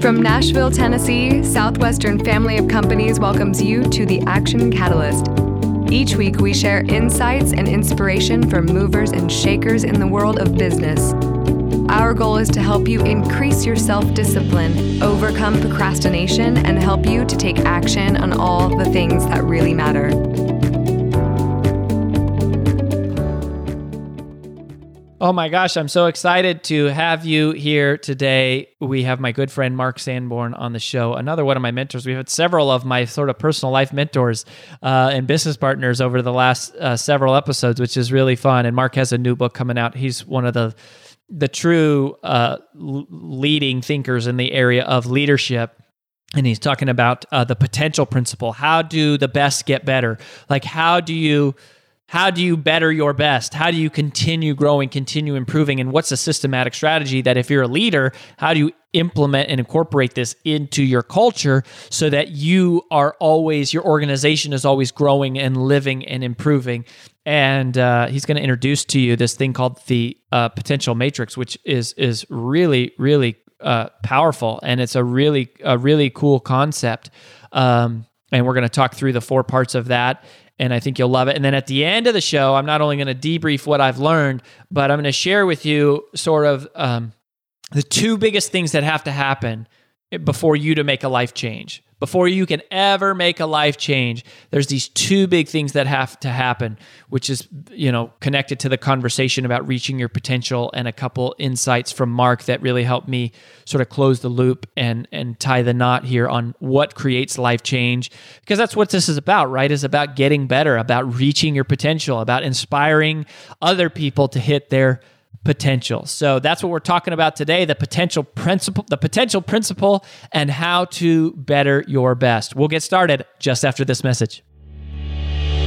From Nashville, Tennessee, Southwestern Family of Companies welcomes you to the Action Catalyst. Each week, we share insights and inspiration from movers and shakers in the world of business. Our goal is to help you increase your self discipline, overcome procrastination, and help you to take action on all the things that really matter. Oh my gosh, I'm so excited to have you here today. We have my good friend Mark Sanborn on the show, another one of my mentors. We've had several of my sort of personal life mentors uh, and business partners over the last uh, several episodes, which is really fun. And Mark has a new book coming out. He's one of the the true uh, leading thinkers in the area of leadership and he's talking about uh, the potential principle how do the best get better like how do you how do you better your best? How do you continue growing, continue improving? And what's a systematic strategy that if you're a leader, how do you implement and incorporate this into your culture so that you are always, your organization is always growing and living and improving? And uh, he's going to introduce to you this thing called the uh, potential matrix, which is is really, really uh, powerful, and it's a really, a really cool concept. Um, and we're going to talk through the four parts of that and I think you'll love it. And then at the end of the show, I'm not only going to debrief what I've learned, but I'm going to share with you sort of um, the two biggest things that have to happen before you to make a life change before you can ever make a life change there's these two big things that have to happen which is you know connected to the conversation about reaching your potential and a couple insights from mark that really helped me sort of close the loop and and tie the knot here on what creates life change. Because that's what this is about right? Is about getting better about reaching your potential about inspiring other people to hit their potential. So that's what we're talking about today, the potential principle, the potential principle and how to better your best. We'll get started just after this message.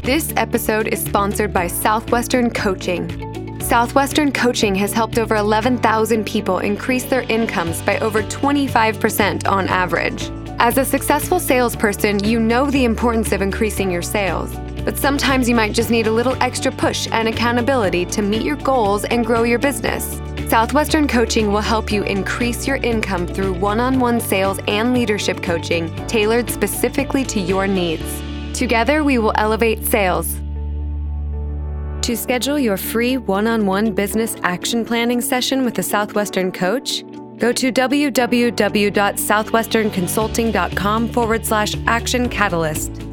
This episode is sponsored by Southwestern Coaching. Southwestern Coaching has helped over 11,000 people increase their incomes by over 25% on average. As a successful salesperson, you know the importance of increasing your sales. But sometimes you might just need a little extra push and accountability to meet your goals and grow your business. Southwestern Coaching will help you increase your income through one on one sales and leadership coaching tailored specifically to your needs. Together, we will elevate sales. To schedule your free one on one business action planning session with a Southwestern coach, go to www.southwesternconsulting.com forward slash action catalyst.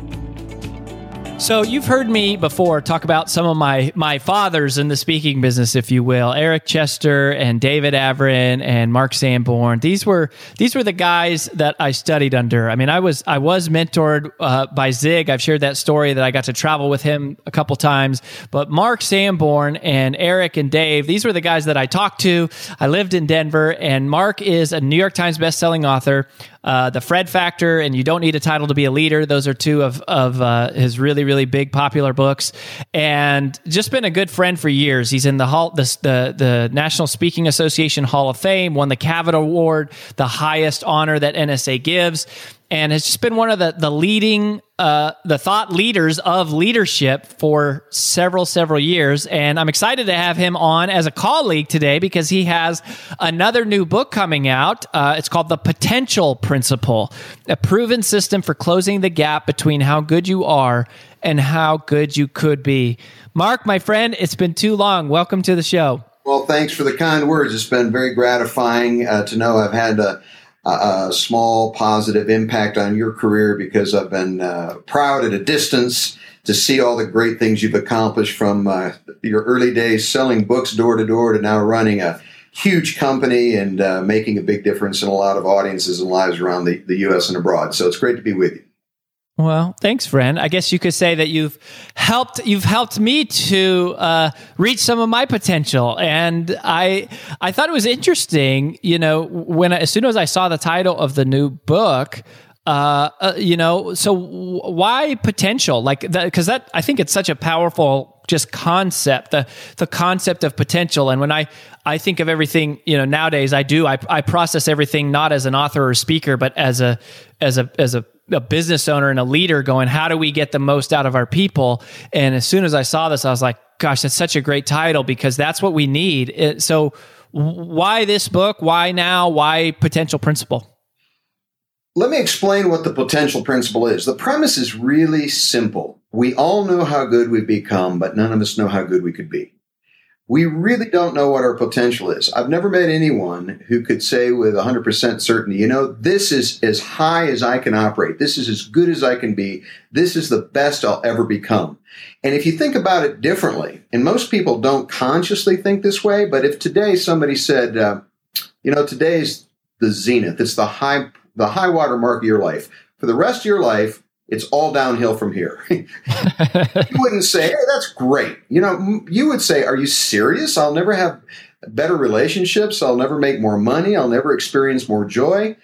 So you've heard me before talk about some of my my fathers in the speaking business, if you will, Eric Chester and David Avrin and Mark Sanborn. These were these were the guys that I studied under. I mean, I was I was mentored uh, by Zig. I've shared that story that I got to travel with him a couple times. But Mark Sanborn and Eric and Dave, these were the guys that I talked to. I lived in Denver, and Mark is a New York Times bestselling author uh, the Fred Factor, and You Don't Need a Title to Be a Leader. Those are two of of uh, his really really big popular books, and just been a good friend for years. He's in the hall the, the the National Speaking Association Hall of Fame, won the Cavett Award, the highest honor that NSA gives and has just been one of the the leading uh, the thought leaders of leadership for several several years. And i'm excited to have him on as a colleague today because he has another new book coming out. Uh, it's called the potential principle a proven system for closing the gap between how good you are and how good you could be. Mark my friend it's been too long. Welcome to the show. Well thanks for the kind words. It's been very gratifying uh, to know i've had a a small positive impact on your career because I've been uh, proud at a distance to see all the great things you've accomplished from uh, your early days selling books door to door to now running a huge company and uh, making a big difference in a lot of audiences and lives around the, the U.S. and abroad. So it's great to be with you. Well, thanks, friend. I guess you could say that you've helped you've helped me to uh, reach some of my potential, and I I thought it was interesting. You know, when I, as soon as I saw the title of the new book, uh, uh, you know, so why potential? Like, because that I think it's such a powerful just concept the the concept of potential. And when I I think of everything, you know, nowadays I do I I process everything not as an author or speaker, but as a as a as a a business owner and a leader going, how do we get the most out of our people? And as soon as I saw this, I was like, gosh, that's such a great title because that's what we need. It, so, why this book? Why now? Why potential principle? let me explain what the potential principle is. The premise is really simple. We all know how good we've become, but none of us know how good we could be. We really don't know what our potential is. I've never met anyone who could say with 100% certainty, you know, this is as high as I can operate. This is as good as I can be. This is the best I'll ever become. And if you think about it differently, and most people don't consciously think this way, but if today somebody said, uh, you know, today's the zenith, it's the high the high water mark of your life. For the rest of your life, it's all downhill from here. you wouldn't say, hey, that's great. You know, you would say, are you serious? I'll never have better relationships. I'll never make more money. I'll never experience more joy.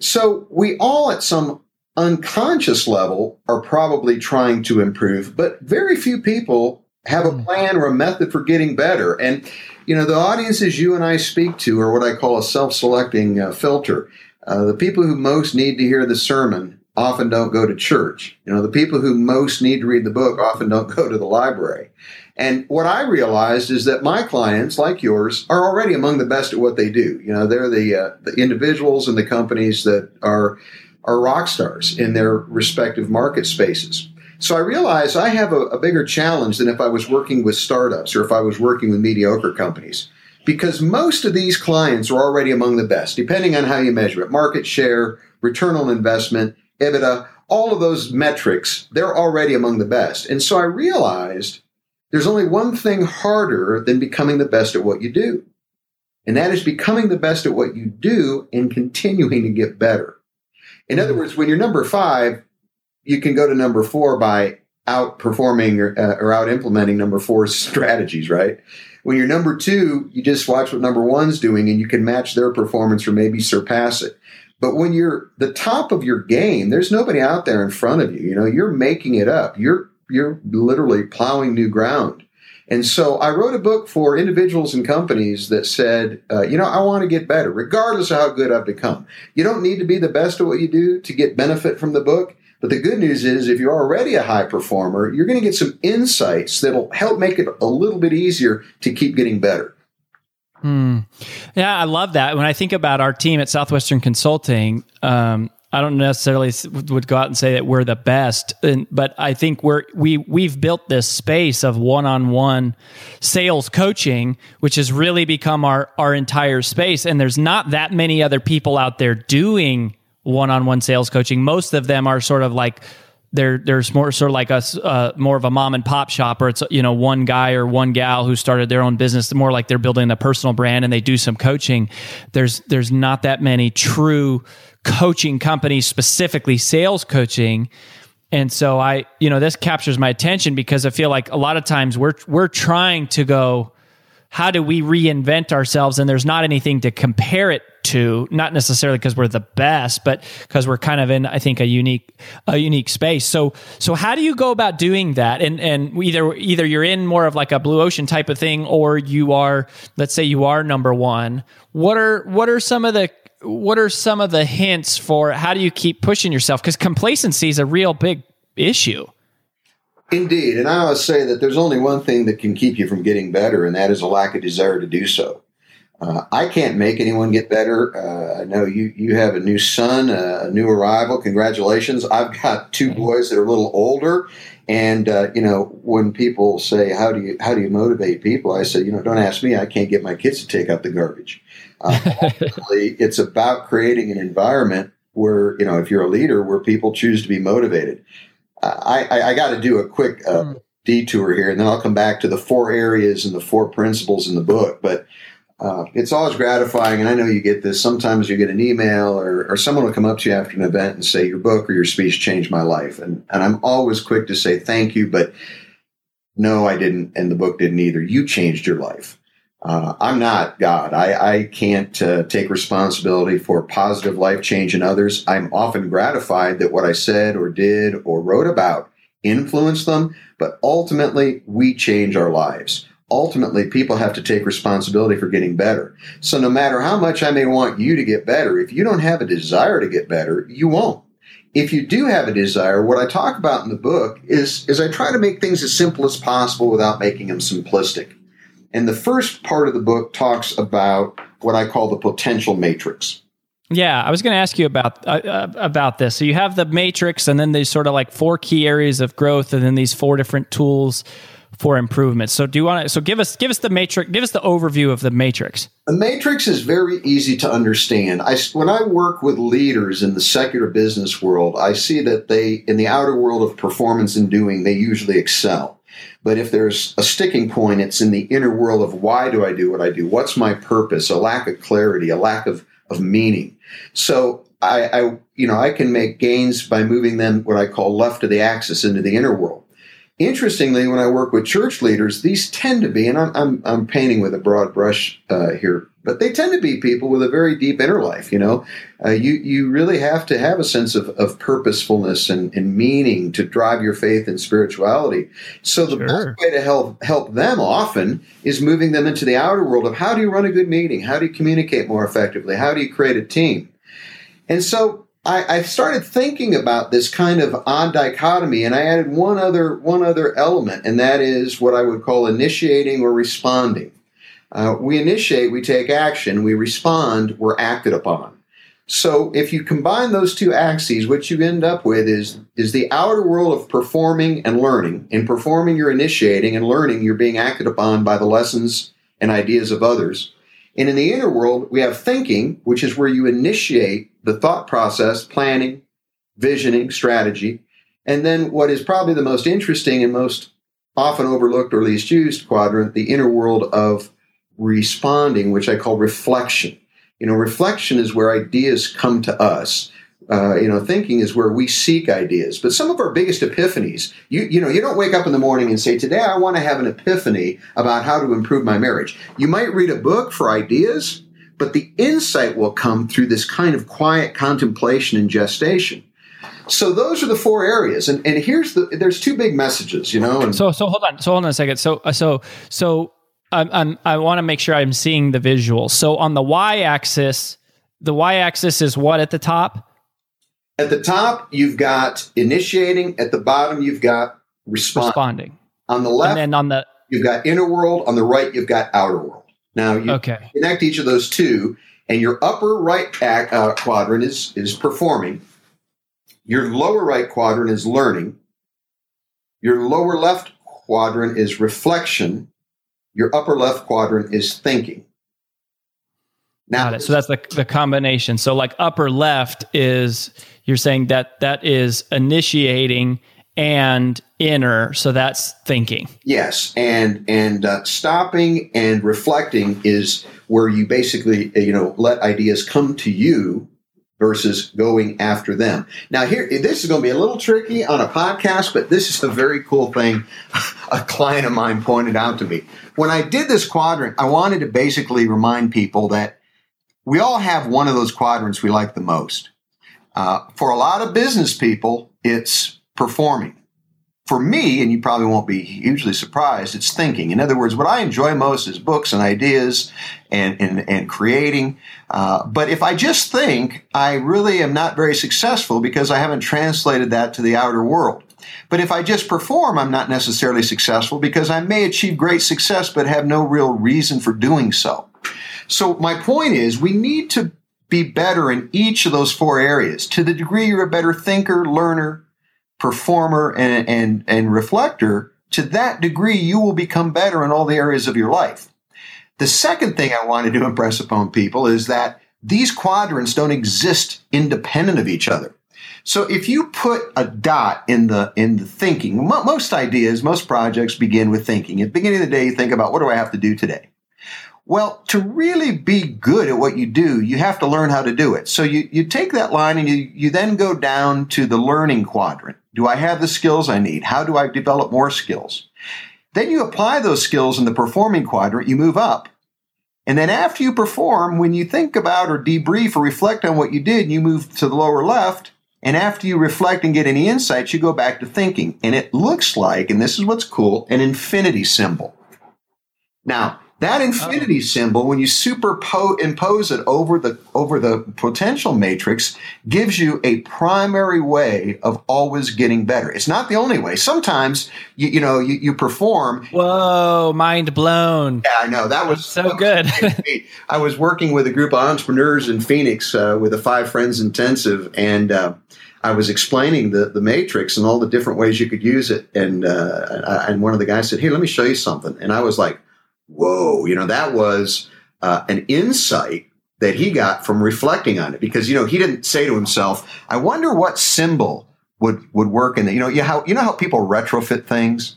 So we all at some unconscious level are probably trying to improve, but very few people have a hmm. plan or a method for getting better. And, you know, the audiences you and I speak to are what I call a self selecting uh, filter. Uh, the people who most need to hear the sermon often don't go to church. You know, the people who most need to read the book often don't go to the library. And what I realized is that my clients, like yours, are already among the best at what they do. You know, they're the uh, the individuals and the companies that are are rock stars in their respective market spaces. So I realized I have a, a bigger challenge than if I was working with startups or if I was working with mediocre companies because most of these clients are already among the best, depending on how you measure it market share, return on investment, EBITDA, all of those metrics, they're already among the best. And so I realized there's only one thing harder than becoming the best at what you do. And that is becoming the best at what you do and continuing to get better. In other words, when you're number five, you can go to number four by outperforming or, uh, or out implementing number four's strategies, right? When you're number two, you just watch what number one's doing and you can match their performance or maybe surpass it. But when you're the top of your game, there's nobody out there in front of you. You know, you're making it up. You're you're literally plowing new ground. And so I wrote a book for individuals and companies that said, uh, you know, I want to get better, regardless of how good I've become. You don't need to be the best at what you do to get benefit from the book. But the good news is, if you're already a high performer, you're going to get some insights that'll help make it a little bit easier to keep getting better. Hmm. Yeah, I love that. When I think about our team at Southwestern Consulting, um, I don't necessarily would go out and say that we're the best, but I think we're we we've built this space of one-on-one sales coaching, which has really become our our entire space. And there's not that many other people out there doing one-on-one sales coaching. Most of them are sort of like there there's more sort of like a uh, more of a mom and pop shop or it's you know one guy or one gal who started their own business more like they're building a personal brand and they do some coaching. There's there's not that many true coaching companies specifically sales coaching. And so i you know this captures my attention because i feel like a lot of times we're we're trying to go how do we reinvent ourselves? And there's not anything to compare it to not necessarily because we're the best but because we're kind of in i think a unique a unique space. So so how do you go about doing that? And and either either you're in more of like a blue ocean type of thing or you are let's say you are number one. What are what are some of the what are some of the hints for how do you keep pushing yourself? Because complacency is a real big issue. Indeed. And I always say that there's only one thing that can keep you from getting better, and that is a lack of desire to do so. Uh, I can't make anyone get better. Uh, I know you, you have a new son, uh, a new arrival. Congratulations. I've got two boys that are a little older. And, uh, you know, when people say, how do you, how do you motivate people? I say, you know, don't ask me. I can't get my kids to take out the garbage. Uh, it's about creating an environment where, you know, if you're a leader, where people choose to be motivated. I, I, I got to do a quick uh, mm. detour here, and then I'll come back to the four areas and the four principles in the book. But uh, it's always gratifying, and I know you get this. Sometimes you get an email, or, or someone will come up to you after an event and say, "Your book or your speech changed my life," and and I'm always quick to say thank you, but no, I didn't, and the book didn't either. You changed your life. Uh, I'm not God. I, I can't uh, take responsibility for positive life change in others. I'm often gratified that what I said or did or wrote about influenced them, but ultimately we change our lives. Ultimately, people have to take responsibility for getting better. So no matter how much I may want you to get better, if you don't have a desire to get better, you won't. If you do have a desire, what I talk about in the book is, is I try to make things as simple as possible without making them simplistic. And the first part of the book talks about what I call the potential matrix. Yeah, I was going to ask you about uh, uh, about this. So you have the matrix, and then these sort of like four key areas of growth, and then these four different tools for improvement. So do you want to? So give us give us the matrix. Give us the overview of the matrix. The matrix is very easy to understand. I when I work with leaders in the secular business world, I see that they in the outer world of performance and doing, they usually excel. But if there's a sticking point, it's in the inner world of why do I do what I do? What's my purpose? A lack of clarity, a lack of of meaning. So I, I, you know, I can make gains by moving them what I call left of the axis into the inner world. Interestingly, when I work with church leaders, these tend to be, and I'm, I'm, I'm painting with a broad brush uh, here, but they tend to be people with a very deep inner life. You know, uh, you you really have to have a sense of, of purposefulness and, and meaning to drive your faith and spirituality. So the sure. best way to help help them often is moving them into the outer world of how do you run a good meeting, how do you communicate more effectively, how do you create a team, and so I, I, started thinking about this kind of odd dichotomy, and I added one other one other element, and that is what I would call initiating or responding. Uh, we initiate, we take action, we respond, we're acted upon. So if you combine those two axes, what you end up with is is the outer world of performing and learning. In performing, you're initiating, and learning, you're being acted upon by the lessons and ideas of others. And in the inner world, we have thinking, which is where you initiate the thought process, planning, visioning, strategy. And then what is probably the most interesting and most often overlooked or least used quadrant, the inner world of responding, which I call reflection. You know, reflection is where ideas come to us. Uh, you know, thinking is where we seek ideas. But some of our biggest epiphanies, you you know, you don't wake up in the morning and say, "Today I want to have an epiphany about how to improve my marriage." You might read a book for ideas, but the insight will come through this kind of quiet contemplation and gestation. So those are the four areas, and, and here's the there's two big messages, you know. And so so hold on, so hold on a second. So uh, so so I'm, I'm I want to make sure I'm seeing the visual. So on the y-axis, the y-axis is what at the top? At the top, you've got initiating. At the bottom, you've got responding. responding. On the left, and then on the you've got inner world. On the right, you've got outer world. Now you okay. connect each of those two, and your upper right uh, quadrant is is performing. Your lower right quadrant is learning. Your lower left quadrant is reflection. Your upper left quadrant is thinking. Now, so that's the the combination. So like upper left is you're saying that that is initiating and inner so that's thinking. Yes and and uh, stopping and reflecting is where you basically uh, you know let ideas come to you versus going after them. Now here this is going to be a little tricky on a podcast but this is a very cool thing a client of mine pointed out to me. When i did this quadrant i wanted to basically remind people that we all have one of those quadrants we like the most. Uh, for a lot of business people it's performing. For me, and you probably won't be hugely surprised, it's thinking. In other words, what I enjoy most is books and ideas and, and, and creating. Uh, but if I just think, I really am not very successful because I haven't translated that to the outer world. But if I just perform, I'm not necessarily successful because I may achieve great success but have no real reason for doing so. So my point is we need to be better in each of those four areas. To the degree you're a better thinker, learner, performer and, and, and reflector, to that degree, you will become better in all the areas of your life. The second thing I wanted to impress upon people is that these quadrants don't exist independent of each other. So if you put a dot in the in the thinking, most ideas, most projects begin with thinking. At the beginning of the day, you think about what do I have to do today? Well, to really be good at what you do, you have to learn how to do it. So you, you take that line and you, you then go down to the learning quadrant. Do I have the skills I need? How do I develop more skills? Then you apply those skills in the performing quadrant, you move up. And then after you perform, when you think about or debrief or reflect on what you did, you move to the lower left. And after you reflect and get any insights, you go back to thinking. And it looks like, and this is what's cool, an infinity symbol. Now, That infinity oh. symbol, when you superimpose it over the over the potential matrix, gives you a primary way of always getting better. It's not the only way. Sometimes you, you know you, you perform. Whoa, mind blown! Yeah, I know that was so that good. I was working with a group of entrepreneurs in Phoenix uh, with a Five Friends Intensive, and uh, I was explaining the the matrix and all the different ways you could use it. And uh, and one of the guys said, "Hey, let me show you something," and I was like whoa, you know, that was uh, an insight that he got from reflecting on it because, you know, he didn't say to himself, I wonder what symbol would, would work in the, you know, you, how, you know how people retrofit things?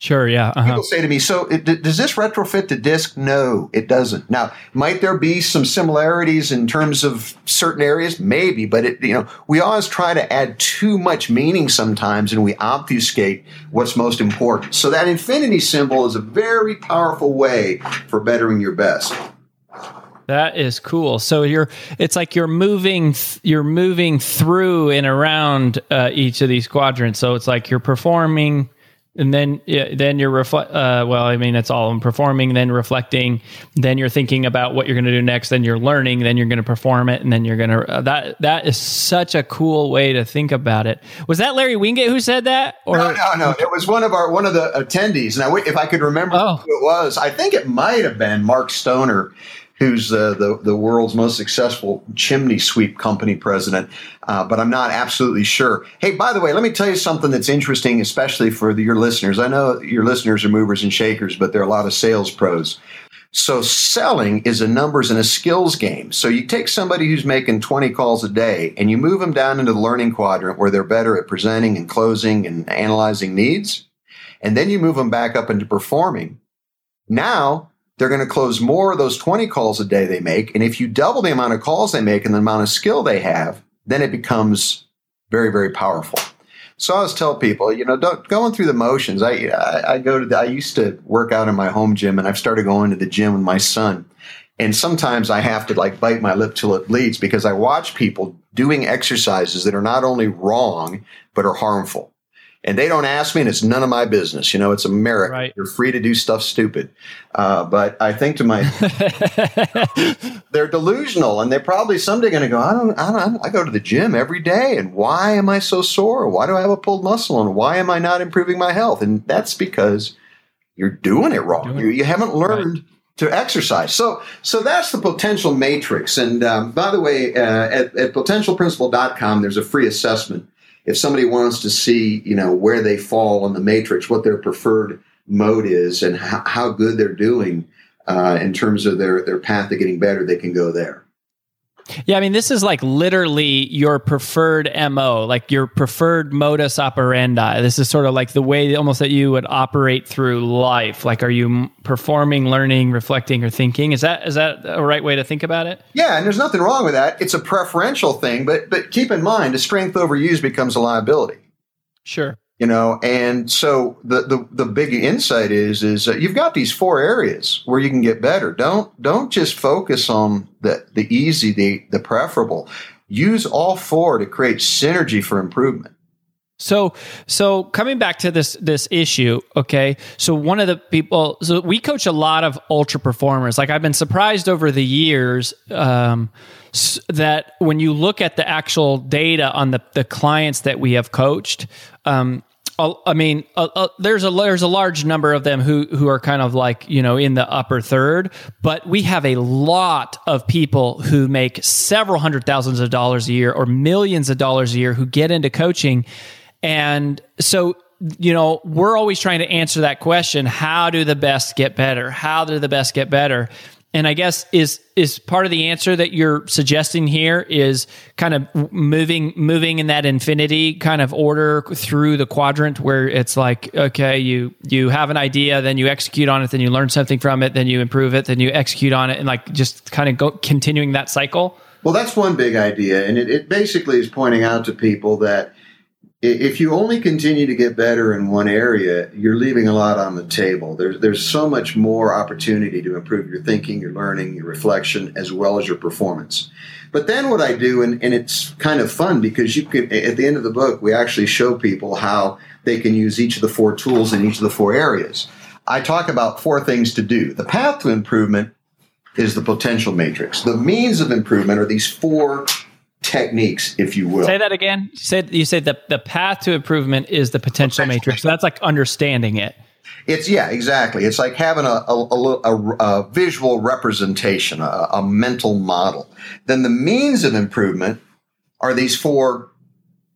Sure. Yeah. Uh-huh. People say to me, "So it, does this retrofit the DISC? No, it doesn't. Now, might there be some similarities in terms of certain areas? Maybe, but it, you know, we always try to add too much meaning sometimes, and we obfuscate what's most important. So that infinity symbol is a very powerful way for bettering your best. That is cool. So you're it's like you're moving you're moving through and around uh, each of these quadrants. So it's like you're performing and then yeah, then you're reflect. Uh, well, I mean, it's all in performing, then reflecting, then you're thinking about what you're going to do next. Then you're learning, then you're going to perform it, and then you're going to. Uh, that that is such a cool way to think about it. Was that Larry Winget who said that? Or no, no, no. It was one of our one of the attendees. Now, if I could remember oh. who it was, I think it might have been Mark Stoner who's uh, the the world's most successful chimney sweep company president, uh, but I'm not absolutely sure. Hey, by the way, let me tell you something that's interesting, especially for the, your listeners. I know your listeners are movers and shakers, but there are a lot of sales pros. So selling is a numbers and a skills game. So you take somebody who's making 20 calls a day and you move them down into the learning quadrant where they're better at presenting and closing and analyzing needs. And then you move them back up into performing. Now they're going to close more of those 20 calls a day they make. And if you double the amount of calls they make and the amount of skill they have, then it becomes very, very powerful. So I always tell people, you know, going through the motions. I, I, I go to the, I used to work out in my home gym and I've started going to the gym with my son. And sometimes I have to like bite my lip till it bleeds because I watch people doing exercises that are not only wrong, but are harmful and they don't ask me, and it's none of my business. You know, it's America. Right. You're free to do stuff stupid. Uh, but I think to my, they're delusional, and they're probably someday going to go. I don't, I don't. I go to the gym every day, and why am I so sore? Why do I have a pulled muscle? And why am I not improving my health? And that's because you're doing it wrong. Doing you, you haven't learned. Right to exercise. So, so that's the potential matrix. And um, by the way, uh, at, at potentialprinciple.com, there's a free assessment if somebody wants to see, you know, where they fall on the matrix, what their preferred mode is, and how, how good they're doing uh, in terms of their their path to getting better, they can go there. Yeah, I mean, this is like literally your preferred MO, like your preferred modus operandi. This is sort of like the way almost that you would operate through life. Like, are you performing, learning, reflecting, or thinking? Is that is that a right way to think about it? Yeah, and there's nothing wrong with that. It's a preferential thing, but but keep in mind, a strength overused becomes a liability. Sure you know and so the the, the big insight is is uh, you've got these four areas where you can get better don't don't just focus on the the easy the the preferable use all four to create synergy for improvement so, so coming back to this this issue, okay. So one of the people, so we coach a lot of ultra performers. Like I've been surprised over the years um, that when you look at the actual data on the the clients that we have coached, um, I mean, uh, uh, there's a there's a large number of them who who are kind of like you know in the upper third, but we have a lot of people who make several hundred thousands of dollars a year or millions of dollars a year who get into coaching, and so you know we're always trying to answer that question: How do the best get better? How do the best get better? And I guess is is part of the answer that you're suggesting here is kind of moving moving in that infinity kind of order through the quadrant where it's like okay you you have an idea then you execute on it then you learn something from it then you improve it then you execute on it and like just kind of go continuing that cycle. Well, that's one big idea, and it, it basically is pointing out to people that if you only continue to get better in one area, you're leaving a lot on the table. There's there's so much more opportunity to improve your thinking, your learning, your reflection, as well as your performance. But then what I do, and, and it's kind of fun because you can at the end of the book, we actually show people how they can use each of the four tools in each of the four areas. I talk about four things to do. The path to improvement is the potential matrix. The means of improvement are these four techniques, if you will. Say that again. You said you said the the path to improvement is the potential, potential matrix. So that's like understanding it. It's yeah, exactly. It's like having a, a, a, a visual representation, a, mental model. Then the means of improvement are these four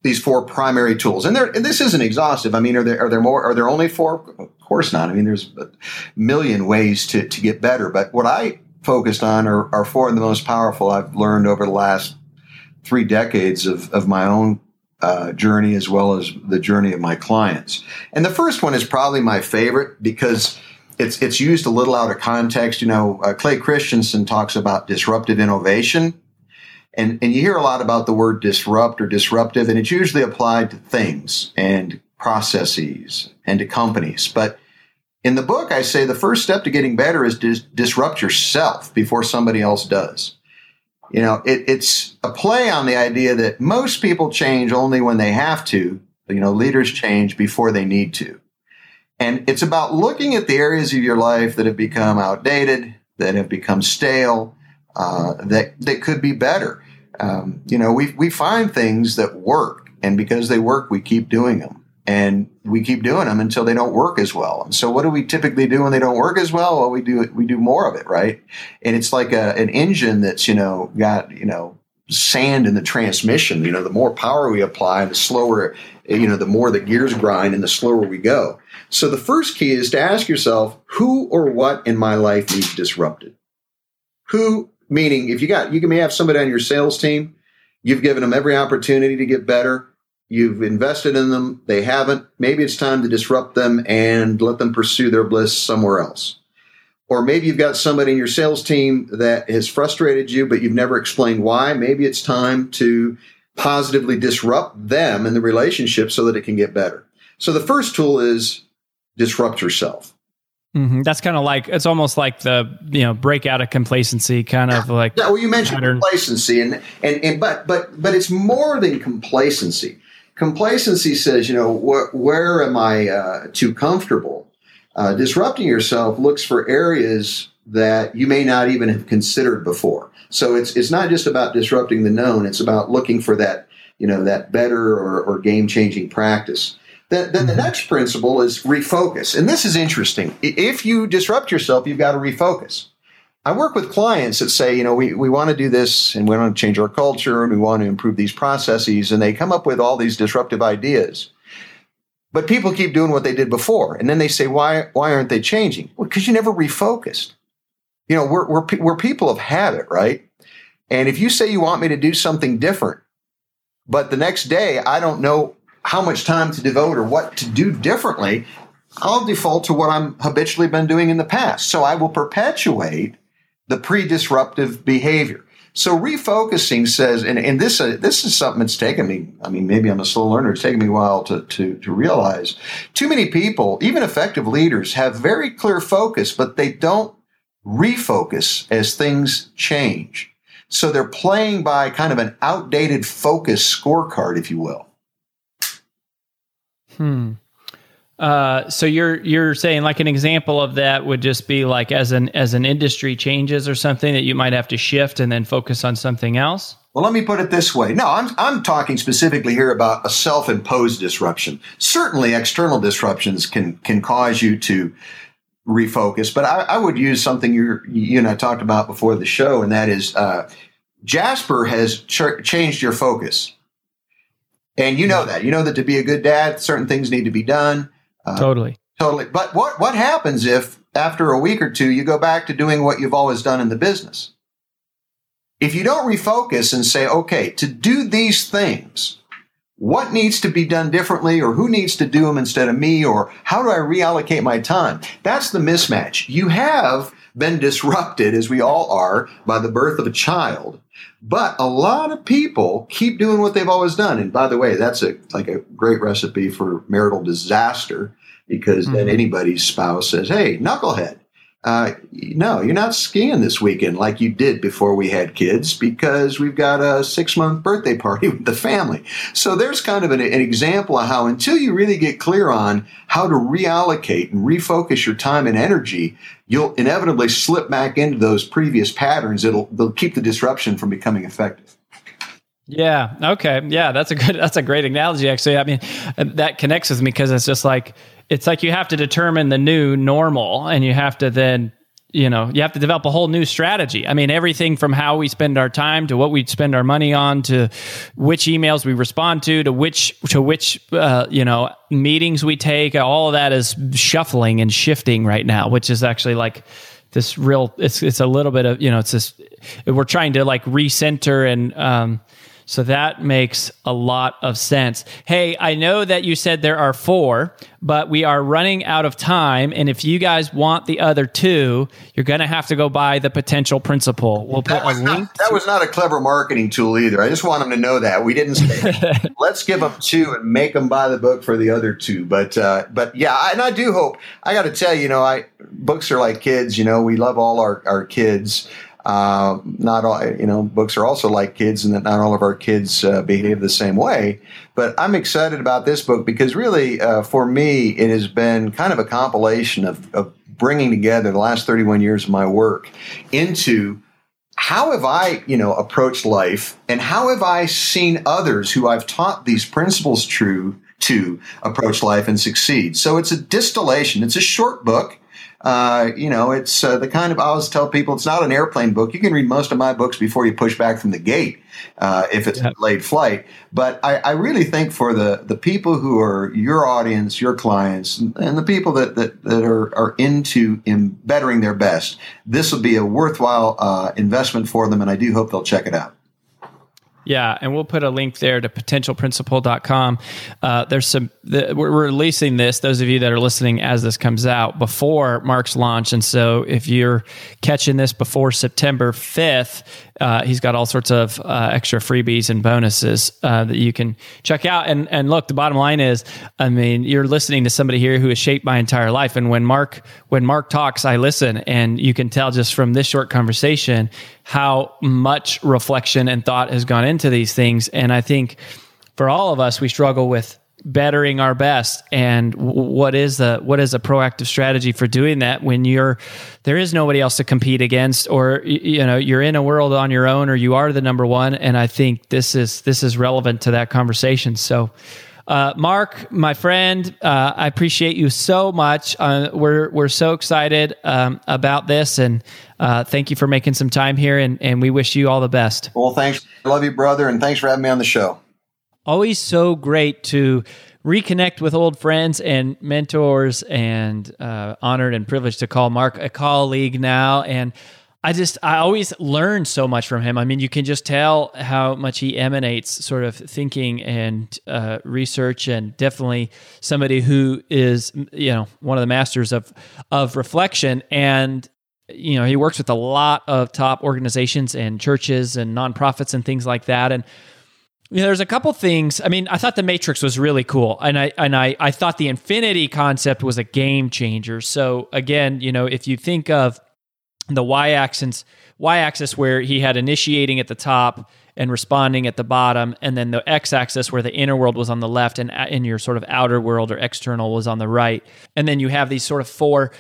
these four primary tools, and, and this isn't exhaustive. I mean, are there are there more? Are there only four? Of course not. I mean, there's a million ways to to get better. But what I focused on are, are four of the most powerful I've learned over the last three decades of, of my own uh, journey as well as the journey of my clients. And the first one is probably my favorite because it's it's used a little out of context. You know, uh, Clay Christensen talks about disruptive innovation, and and you hear a lot about the word disrupt or disruptive, and it's usually applied to things and processes and to companies. But in the book, I say the first step to getting better is to disrupt yourself before somebody else does. You know, it, it's a play on the idea that most people change only when they have to. You know, leaders change before they need to. And it's about looking at the areas of your life that have become outdated, that have become stale, uh, that that could be better. Um, you know, we we find things that work, and because they work, we keep doing them and we keep doing them until they don't work as well. And so, what do we typically do when they don't work as well? Well, we do we do more of it, right? And it's like a, an engine that's you know got you know sand in the transmission. You know, the more power we apply, the slower you know, the more the gears grind and the slower we go. So the first key is to ask yourself, who or what in my life needs disrupted? Who, meaning if you got, you may have somebody on your sales team, you've given them every opportunity to get better You've invested in them. They haven't. Maybe it's time to disrupt them and let them pursue their bliss somewhere else. Or maybe you've got somebody in your sales team that has frustrated you, but you've never explained why. Maybe it's time to positively disrupt them in the relationship so that it can get better. So the first tool is disrupt yourself. Mm-hmm. That's kind of like it's almost like the you know break out of complacency, kind of like yeah. Well, you mentioned pattern. complacency, and and and but but but it's more than complacency. Complacency says, you know, wh- where am I uh, too comfortable? Uh, disrupting yourself looks for areas that you may not even have considered before. So it's it's not just about disrupting the known; it's about looking for that you know that better or, or game changing practice. Then, then the mm-hmm. next principle is refocus, and this is interesting. If you disrupt yourself, you've got to refocus. I work with clients that say, you know, we, we want to do this and we want to change our culture and we want to improve these processes. And they come up with all these disruptive ideas. But people keep doing what they did before. And then they say, why, why aren't they changing? Well, because you never refocused. You know, we're, we're, we're people of habit, right? And if you say you want me to do something different, but the next day I don't know how much time to devote or what to do differently, I'll default to what I'm habitually been doing in the past. So I will perpetuate the pre-disruptive behavior. So refocusing says, and, and this uh, this is something that's taken me. I mean, maybe I'm a slow learner. It's taken me a while to, to to realize. Too many people, even effective leaders, have very clear focus, but they don't refocus as things change. So they're playing by kind of an outdated focus scorecard, if you will. Hmm. Uh, so you're you're saying like an example of that would just be like as an as an industry changes or something that you might have to shift and then focus on something else. Well, let me put it this way. No, I'm I'm talking specifically here about a self-imposed disruption. Certainly, external disruptions can can cause you to refocus, but I, I would use something you you and I talked about before the show, and that is uh, Jasper has ch- changed your focus. And you know that. You know that to be a good dad, certain things need to be done. Uh, totally. Totally. But what, what happens if after a week or two you go back to doing what you've always done in the business? If you don't refocus and say, okay, to do these things, what needs to be done differently or who needs to do them instead of me or how do I reallocate my time? That's the mismatch. You have been disrupted, as we all are, by the birth of a child. But a lot of people keep doing what they've always done. And by the way, that's a like a great recipe for marital disaster because mm-hmm. then anybody's spouse says, "Hey, knucklehead, uh, no, you're not skiing this weekend like you did before we had kids because we've got a six month birthday party with the family. So there's kind of an, an, example of how until you really get clear on how to reallocate and refocus your time and energy, you'll inevitably slip back into those previous patterns. It'll, they'll keep the disruption from becoming effective. Yeah. Okay. Yeah, that's a good. That's a great analogy. Actually, I mean, that connects with me because it's just like it's like you have to determine the new normal and you have to then you know you have to develop a whole new strategy. I mean everything from how we spend our time to what we spend our money on to which emails we respond to to which to which uh, you know meetings we take. All of that is shuffling and shifting right now which is actually like this real it's it's a little bit of you know it's this we're trying to like recenter and um so that makes a lot of sense. Hey, I know that you said there are four, but we are running out of time. And if you guys want the other two, you're going to have to go buy the potential principle. We'll put a link. Not, that was not a clever marketing tool either. I just want them to know that we didn't say, let's give them two and make them buy the book for the other two. But, uh, but yeah, and I do hope, I got to tell you, you know, I, books are like kids, you know, we love all our, our kids. Uh, not all, you know, books are also like kids, and that not all of our kids uh, behave the same way. But I'm excited about this book because really, uh, for me, it has been kind of a compilation of, of bringing together the last 31 years of my work into how have I, you know, approached life, and how have I seen others who I've taught these principles true to approach life and succeed. So it's a distillation. It's a short book. Uh, you know, it's uh, the kind of I always tell people it's not an airplane book. You can read most of my books before you push back from the gate uh, if it's yeah. a delayed flight. But I, I, really think for the the people who are your audience, your clients, and the people that that, that are are into in bettering their best, this will be a worthwhile uh, investment for them, and I do hope they'll check it out. Yeah, and we'll put a link there to potentialprinciple.com. Uh, there's some, the, we're releasing this, those of you that are listening as this comes out, before Mark's launch. And so if you're catching this before September 5th, uh, he's got all sorts of uh, extra freebies and bonuses uh, that you can check out. And and look, the bottom line is, I mean, you're listening to somebody here who has shaped my entire life. And when Mark when Mark talks, I listen, and you can tell just from this short conversation how much reflection and thought has gone into these things. And I think for all of us, we struggle with bettering our best. And what is the what is a proactive strategy for doing that when you're there is nobody else to compete against or you know you're in a world on your own or you are the number one. And i think this is this is relevant to that conversation. So uh, mark my friend uh, i appreciate you so much. Uh, we're we're so excited um, about this. And uh, thank you for making some time here and, and we wish you all the best. Well thanks. Love you brother. And thanks for having me on the show always so great to reconnect with old friends and mentors and uh, honored and privileged to call mark a colleague now. And i just i always learn so much from him. I mean you can just tell how much he emanates sort of thinking and uh, research and definitely somebody who is you know one of the masters of of reflection. And you know he works with a lot of top organizations and churches and nonprofits and things like that. And there's a couple things. I mean, I thought the Matrix was really cool, and I and I I thought the infinity concept was a game changer. So again, you know, if you think of the y-axis y-axis where he had initiating at the top and responding at the bottom, and then the x-axis where the inner world was on the left and in your sort of outer world or external was on the right, and then you have these sort of four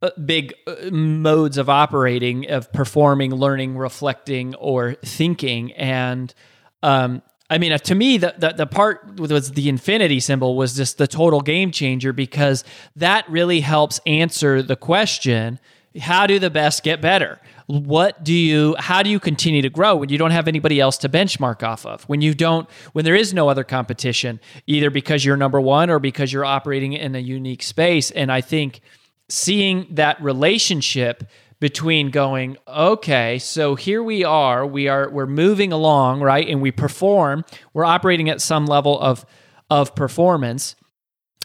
uh, big uh, modes of operating of performing, learning, reflecting, or thinking, and um, I mean, uh, to me, the, the, the part was the infinity symbol was just the total game changer because that really helps answer the question: How do the best get better? What do you? How do you continue to grow when you don't have anybody else to benchmark off of? When you don't, when there is no other competition, either because you're number one or because you're operating in a unique space. And I think seeing that relationship between going okay so here we are we are we're moving along right and we perform we're operating at some level of of performance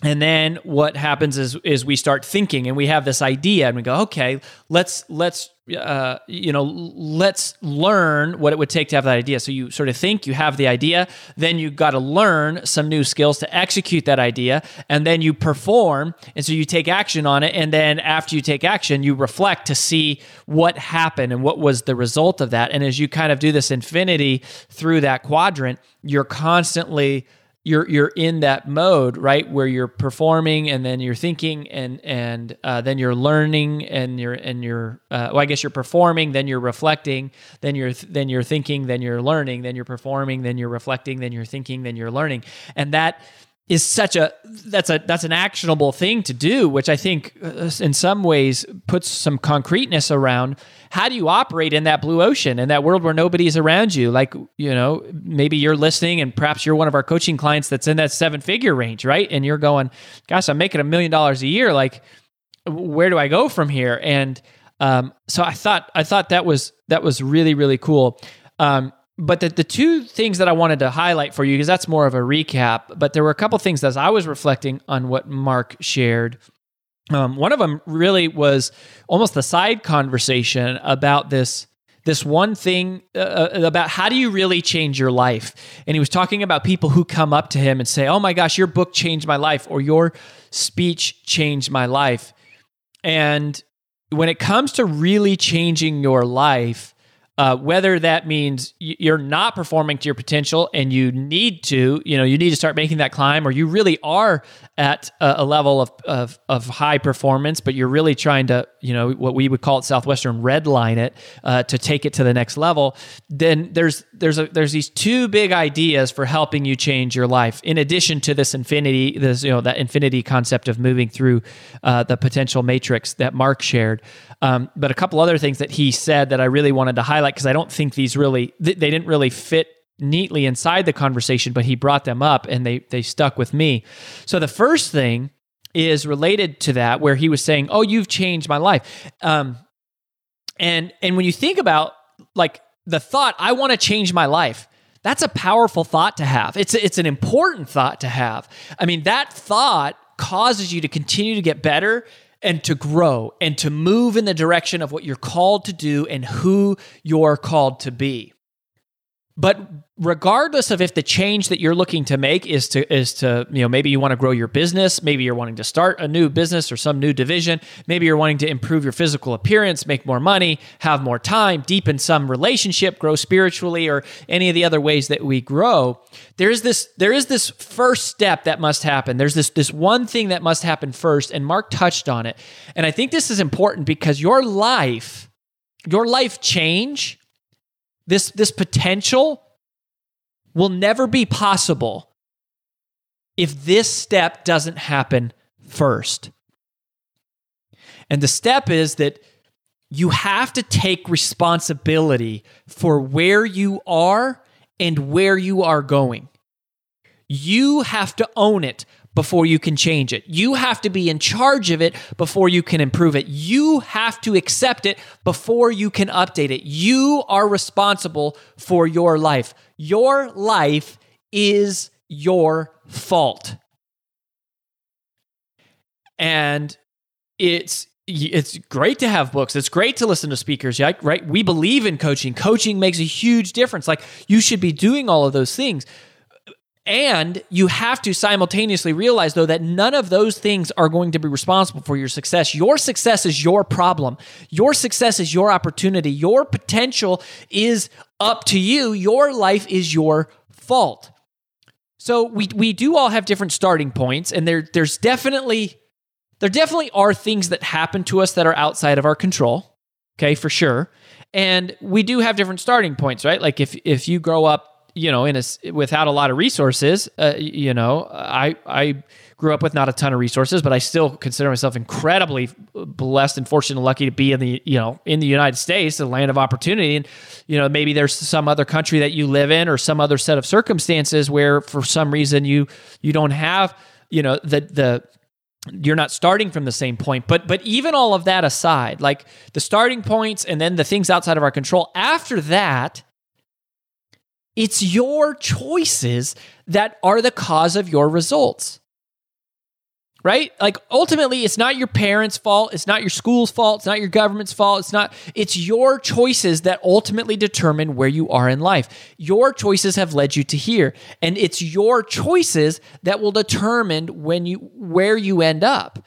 and then what happens is is we start thinking and we have this idea and we go okay let's let's uh, you know let's learn what it would take to have that idea. So you sort of think you have the idea then you got to learn some new skills to execute that idea and then you perform and so you take action on it and then after you take action you reflect to see what happened and what was the result of that. And as you kind of do this infinity through that quadrant you're constantly you're you're in that mode right where you're performing and then you're thinking and and uh, then you're learning and you're and you're uh, well I guess you're performing then you're reflecting then you're then you're thinking then you're learning then you're performing then you're reflecting then you're thinking then you're learning and that is such a that's a that's an actionable thing to do which i think uh, in some ways puts some concreteness around how do you operate in that blue ocean in that world where nobody's around you? Like you know maybe you're listening and perhaps you're one of our coaching clients that's in that seven figure range right? And you're going gosh i'm making a million dollars a year. Like where do i go from here? And um, so i thought i thought that was that was really really cool. Um, but the, the two things that I wanted to highlight for you, because that's more of a recap, but there were a couple things as I was reflecting on what Mark shared. Um, one of them really was almost the side conversation about this this one thing uh, uh, about how do you really change your life and he was talking about people who come up to him and say oh my gosh your book changed my life or your speech changed my life and when it comes to really changing your life uh, whether that means you're not performing to your potential and you need to, you know, you need to start making that climb, or you really are at a, level of, of, of high performance, but you're really trying to, you know, what we would call it Southwestern redline it uh, to take it to the next level. Then there's there's a, there's these two big ideas for helping you change your life. In addition to this infinity, this you know that infinity concept of moving through uh, the potential matrix that Mark shared. Um, but a couple other things that he said that I really wanted to highlight because I don't think these really they didn't really fit neatly inside the conversation, but he brought them up and they they stuck with me. So the first thing is related to that, where he was saying, "Oh, you've changed my life," um, and and when you think about like the thought, "I want to change my life." That's a powerful thought to have. It's it's an important thought to have. I mean, that thought causes you to continue to get better and to grow and to move in the direction of what you're called to do and who you're called to be. But regardless of if the change that you're looking to make is to is to you know maybe you want to grow your business maybe you're wanting to start a new business or some new division maybe you're wanting to improve your physical appearance make more money have more time deepen some relationship grow spiritually or any of the other ways that we grow there's this there is this first step that must happen. There's this this one thing that must happen first and Mark touched on it. And I think this is important because your life your life change this this potential will never be possible if this step doesn't happen first. And the step is that you have to take responsibility for where you are and where you are going. You have to own it before you can change it. You have to be in charge of it before you can improve it. You have to accept it before you can update it. You are responsible for your life. Your life is your fault. And it's it's great to have books. It's great to listen to speakers, right? We believe in coaching. Coaching makes a huge difference. Like you should be doing all of those things. And you have to simultaneously realize, though, that none of those things are going to be responsible for your success. Your success is your problem. Your success is your opportunity. Your potential is up to you. Your life is your fault. So we, we do all have different starting points, and there, there's definitely there definitely are things that happen to us that are outside of our control. Okay, for sure. And we do have different starting points, right? Like if if you grow up you know, in a without a lot of resources, uh, you know, I I grew up with not a ton of resources, but I still consider myself incredibly blessed and fortunate and lucky to be in the you know in the United States, the land of opportunity. And you know, maybe there's some other country that you live in or some other set of circumstances where for some reason you you don't have you know the the you're not starting from the same point but but even all of that aside like the starting points and then the things outside of our control after that it's your choices that are the cause of your results. right? Like ultimately it's not your parents' fault, it's not your school's fault, it's not your government's fault, it's not it's your choices that ultimately determine where you are in life. Your choices have led you to here, and it's your choices that will determine when you where you end up.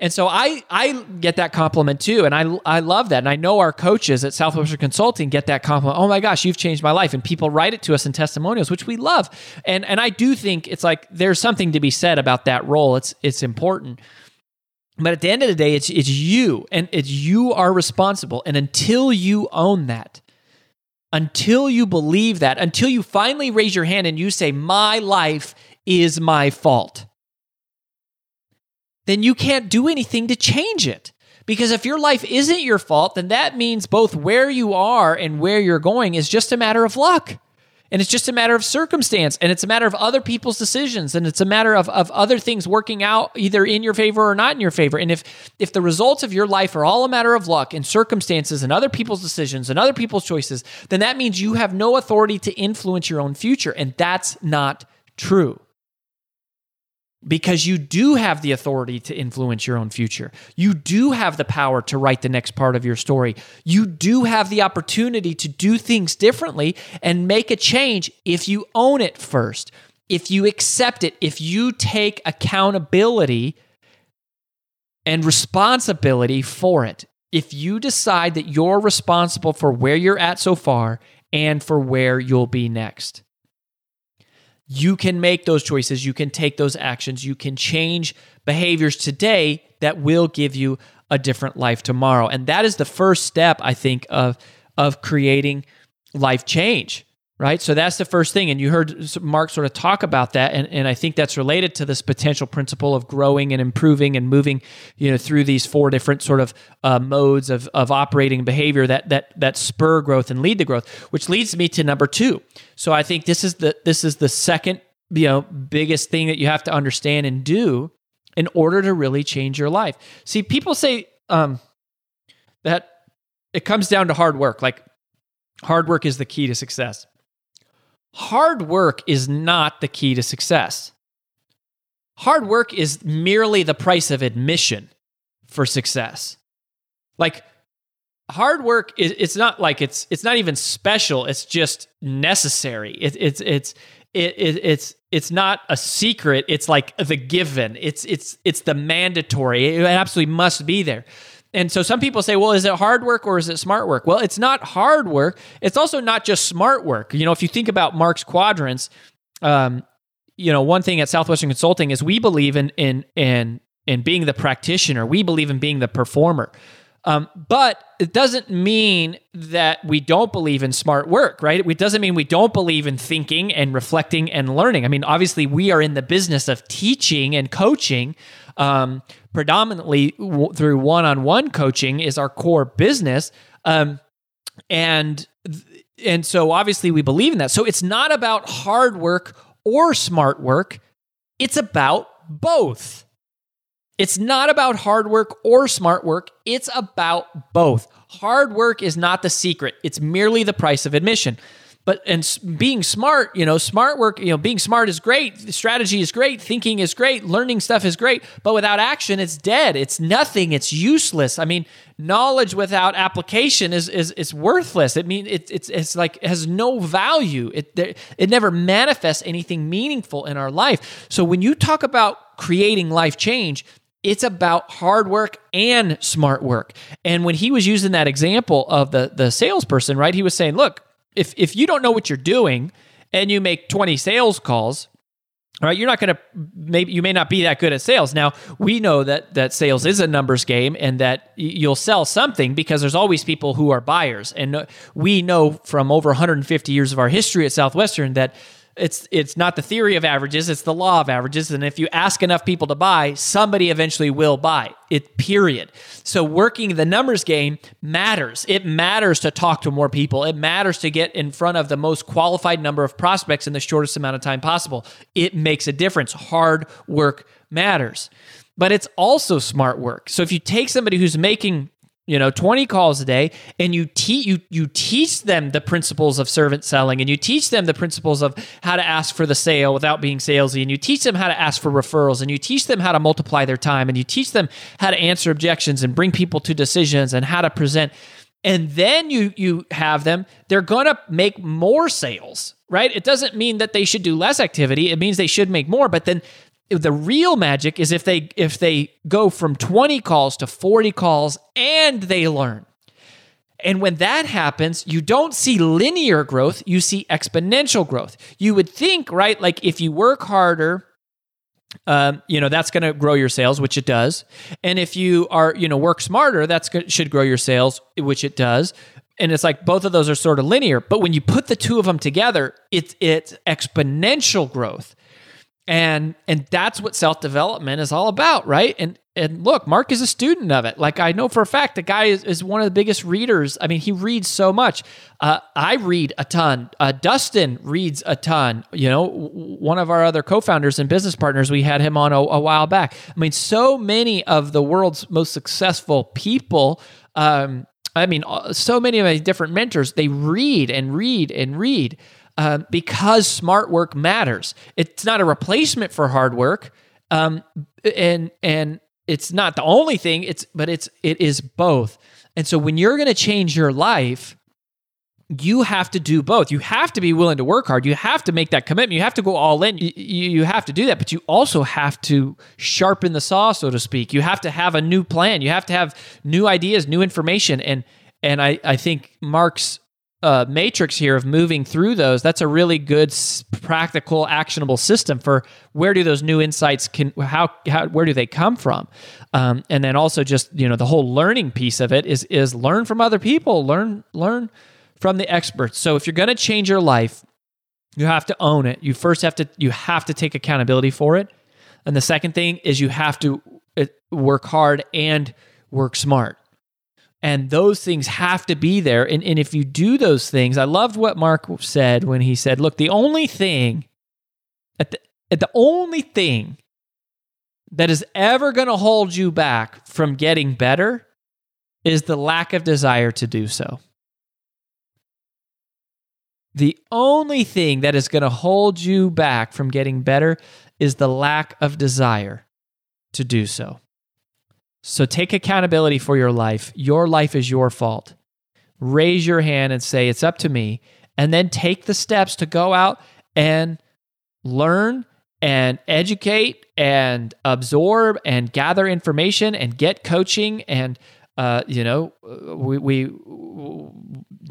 And so I I get that compliment too, and I I love that, and I know our coaches at Southwestern Consulting get that compliment. Oh my gosh, you've changed my life, and people write it to us in testimonials, which we love. And and I do think it's like there's something to be said about that role. It's it's important. But at the end of the day, it's it's you, and it's you are responsible. And until you own that, until you believe that, until you finally raise your hand and you say, "My life is my fault." Then you can't do anything to change it. Because if your life isn't your fault, then that means both where you are and where you're going is just a matter of luck. And it's just a matter of circumstance. And it's a matter of other people's decisions. And it's a matter of, of other things working out either in your favor or not in your favor. And if if the results of your life are all a matter of luck and circumstances and other people's decisions and other people's choices, then that means you have no authority to influence your own future. And that's not true because you do have the authority to influence your own future. You do have the power to write the next part of your story. You do have the opportunity to do things differently and make a change if you own it first, if you accept it, if you take accountability and responsibility for it. If you decide that you're responsible for where you're at so far and for where you'll be next you can make those choices, you can take those actions, you can change behaviors today that will give you a different life tomorrow. And that is the first step, I think, of, of creating life change right? So that's the first thing. And you heard Mark sort of talk about that. And, and I think that's related to this potential principle of growing and improving and moving, you know, through these four different sort of uh, modes of, of operating behavior that, that, that spur growth and lead to growth, which leads me to number two. So I think this is the, this is the second, you know, biggest thing that you have to understand and do in order to really change your life. See, people say um, that it comes down to hard work. Like hard work is the key to success hard work is not the key to success. Hard work is merely the price of admission for success. Like hard work is it's not like it's it's not even special, it's just necessary. It, it's it's it, it, it's it's not a secret, it's like the given. It's it's it's the mandatory. It absolutely must be there and so some people say, well, is it hard work or is it smart work? Well, it's not hard work. It's also not just smart work. You know, if you think about Mark's quadrants, um, you know, one thing at Southwestern Consulting is we believe in in in in being the practitioner. We believe in being the performer. Um, but it doesn't mean that we don't believe in smart work, right? It doesn't mean we don't believe in thinking and reflecting and learning. I mean, obviously, we are in the business of teaching and coaching. Um, predominantly w- through one-on-one coaching is our core business, um, and and so obviously we believe in that. So it's not about hard work or smart work; it's about both. It's not about hard work or smart work. It's about both. Hard work is not the secret, it's merely the price of admission. But and being smart, you know, smart work, you know, being smart is great. Strategy is great. Thinking is great. Learning stuff is great. But without action, it's dead. It's nothing. It's useless. I mean, knowledge without application is is, is worthless. It mean it, it's it's like it has no value. It it never manifests anything meaningful in our life. So when you talk about creating life change, it's about hard work and smart work. And when he was using that example of the the salesperson, right? He was saying, "Look, if if you don't know what you're doing and you make 20 sales calls, all right, you're not going to maybe you may not be that good at sales. Now, we know that that sales is a numbers game and that you'll sell something because there's always people who are buyers. And we know from over 150 years of our history at Southwestern that it's it's not the theory of averages it's the law of averages and if you ask enough people to buy somebody eventually will buy it period. So working the numbers game matters. It matters to talk to more people. It matters to get in front of the most qualified number of prospects in the shortest amount of time possible. It makes a difference. Hard work matters. But it's also smart work. So if you take somebody who's making you know 20 calls a day and you teach you you teach them the principles of servant selling and you teach them the principles of how to ask for the sale without being salesy and you teach them how to ask for referrals and you teach them how to multiply their time and you teach them how to answer objections and bring people to decisions and how to present. And then you you have them they're going to make more sales right? It doesn't mean that they should do less activity. It means they should make more but then the real magic is if they if they go from 20 calls to 40 calls and they learn. And when that happens you don't see linear growth you see exponential growth. You would think right like if you work harder um, you know that's going to grow your sales which it does. And if you are you know work smarter that's should grow your sales which it does. And it's like both of those are sort of linear. But when you put the two of them together it's it's exponential growth and and that's what self-development is all about right? And and look mark is a student of it. Like i know for a fact the guy is, is one of the biggest readers. I mean he reads so much. Uh, i read a ton. Uh, dustin reads a ton. You know one of our other co-founders and business partners we had him on a, a while back. I mean so many of the world's most successful people um, i mean uh, so many of my different mentors they read and read and read um, because smart work matters. It's not a replacement for hard work, um, and and it's not the only thing. It's but it's it is both. And so when you're going to change your life, you have to do both. You have to be willing to work hard. You have to make that commitment. You have to go all in. You, you have to do that, but you also have to sharpen the saw, so to speak. You have to have a new plan. You have to have new ideas, new information, and and I I think Mark's uh, matrix here of moving through those that's a really good practical actionable system for where do those new insights can how, how where do they come from? Um, and then also just you know the whole learning piece of it is is learn from other people learn learn from the experts. So if you're going to change your life you have to own it. You first have to you have to take accountability for it. And the second thing is you have to uh, work hard and work smart and those things have to be there. And, and if you do those things, I loved what Mark said when he said, look, the only thing, at the, at the only thing that is ever going to hold you back from getting better is the lack of desire to do so. The only thing that is going to hold you back from getting better is the lack of desire to do so. So take accountability for your life. Your life is your fault. Raise your hand and say, It's up to me. And then take the steps to go out and learn and educate and absorb and gather information and get coaching and uh, you know we, we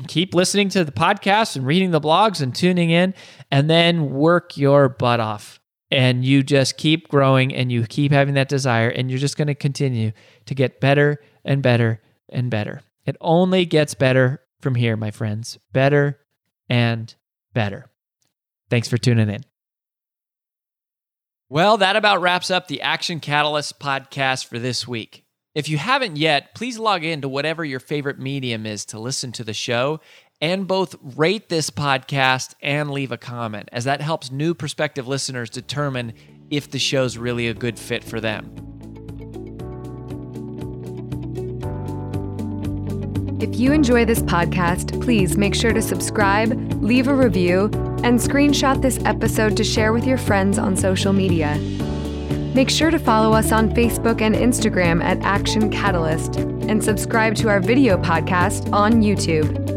keep listening to the podcast and reading the blogs and tuning in and then work your butt off and you just keep growing and you keep having that desire and you're just going to continue to get better and better and better. It only gets better from here, my friends. Better and better. Thanks for tuning in. Well, that about wraps up the Action Catalyst podcast for this week. If you haven't yet, please log in to whatever your favorite medium is to listen to the show and both rate this podcast and leave a comment, as that helps new prospective listeners determine if the show's really a good fit for them. If you enjoy this podcast, please make sure to subscribe, leave a review, and screenshot this episode to share with your friends on social media. Make sure to follow us on Facebook and Instagram at Action Catalyst and subscribe to our video podcast on YouTube.